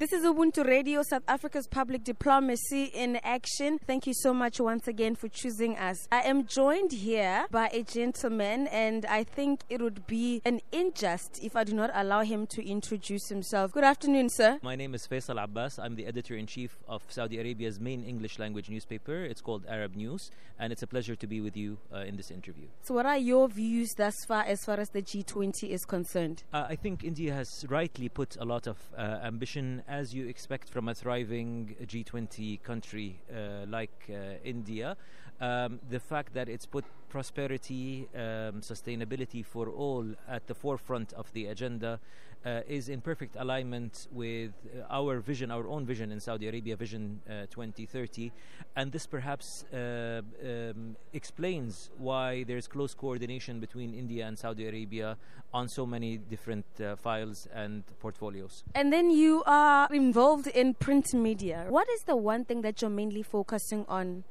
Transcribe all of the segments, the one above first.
This is Ubuntu Radio, South Africa's public diplomacy in action. Thank you so much once again for choosing us. I am joined here by a gentleman, and I think it would be an injustice if I do not allow him to introduce himself. Good afternoon, sir. My name is Faisal Abbas. I'm the editor in chief of Saudi Arabia's main English language newspaper. It's called Arab News, and it's a pleasure to be with you uh, in this interview. So, what are your views thus far as far as the G20 is concerned? Uh, I think India has rightly put a lot of uh, ambition as you expect from a thriving G20 country uh, like uh, India. Um, the fact that it's put prosperity, um, sustainability for all at the forefront of the agenda uh, is in perfect alignment with uh, our vision, our own vision in Saudi Arabia, Vision uh, 2030. And this perhaps uh, um, explains why there's close coordination between India and Saudi Arabia on so many different uh, files and portfolios. And then you are involved in print media. What is the one thing that you're mainly focusing on?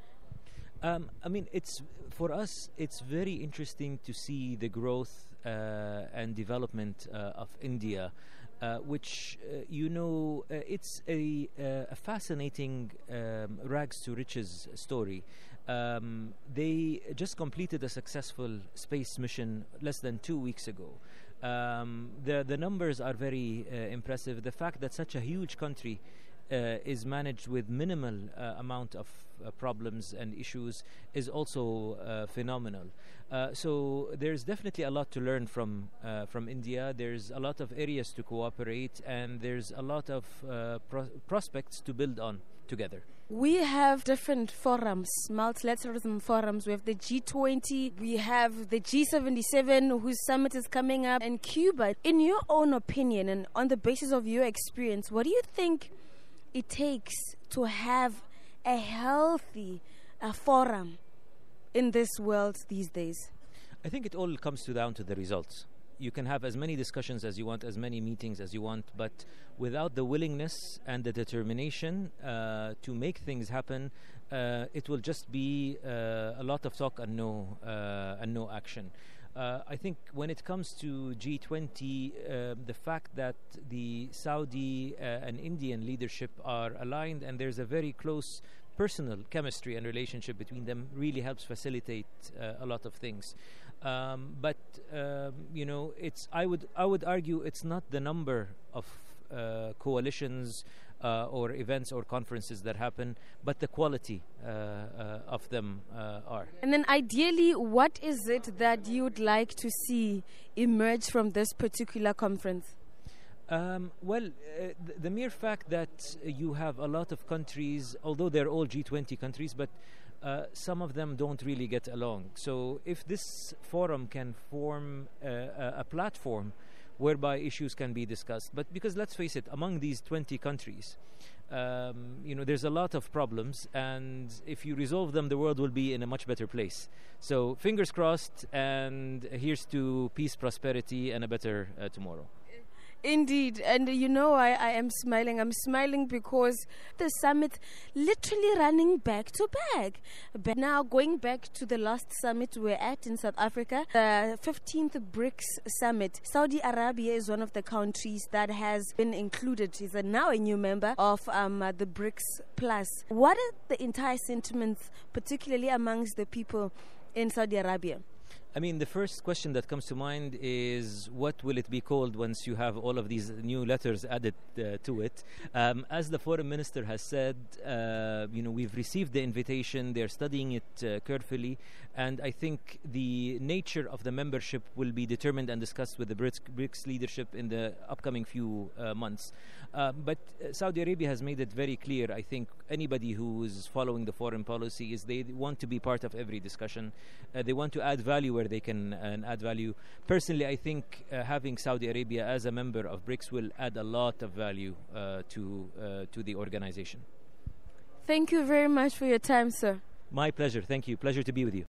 Um, I mean, it's for us. It's very interesting to see the growth uh, and development uh, of India, uh, which uh, you know, uh, it's a, uh, a fascinating um, rags to riches story. Um, they just completed a successful space mission less than two weeks ago. Um, the the numbers are very impressive. The fact that such a huge country uh, is managed with minimal uh, amount of uh, problems and issues is also phenomenal. so there's definitely a lot to learn from from India. There's a lot of areas to cooperate, and there's a lot of pro- prospects to build on together. We have different forums, multilateralism forums. We have the G20, we have the G77, whose summit is coming up, and Cuba. In your own opinion, and on the basis of your experience, what do you think it takes to have a healthy uh, forum in this world these days? I think it all comes to down to the results. You can have as many discussions as you want, as many meetings as you want, but without the willingness and the determination uh, to make things happen, uh, it will just be uh, a lot of talk and no uh, and no action. Uh, I think when it comes to G20, uh, the fact that the Saudi uh, and Indian leadership are aligned and there's a very close personal chemistry and relationship between them really helps facilitate uh, a lot of things. Um, but um, you know, it's I would I would argue it's not the number of uh, coalitions uh, or events or conferences that happen, but the quality uh, uh, of them uh, are. And then, ideally, what is it that you'd like to see emerge from this particular conference? Um, well, uh, th- the mere fact that you have a lot of countries, although they're all G20 countries, but uh, some of them don't really get along. So, if this forum can form a, a platform whereby issues can be discussed. But because let's face it, among these 20 countries, um, you know, there's a lot of problems, and if you resolve them, the world will be in a much better place. So, fingers crossed, and here's to peace, prosperity, and a better uh, tomorrow. Indeed, and you know I, I am smiling. I'm smiling because the summit literally running back to back. But now going back to the last summit we're at in South Africa, the 15th BRICS summit. Saudi Arabia is one of the countries that has been included. Is now a new member of um, the BRICS Plus. What are the entire sentiments, particularly amongst the people in Saudi Arabia? I mean, the first question that comes to mind is what will it be called once you have all of these new letters added uh, to it? Um, as the foreign minister has said, uh, you know, we've received the invitation, they're studying it uh, carefully, and I think the nature of the membership will be determined and discussed with the BRICS leadership in the upcoming few uh, months. Uh, but uh, Saudi Arabia has made it very clear, I think, anybody who is following the foreign policy is they want to be part of every discussion. they want to add value where they can uh, add value. Personally, I think uh, having Saudi Arabia as a member of BRICS will add a lot of value uh, to uh, to the organization. Thank you very much for your time, sir. My pleasure. Thank you. Pleasure to be with you.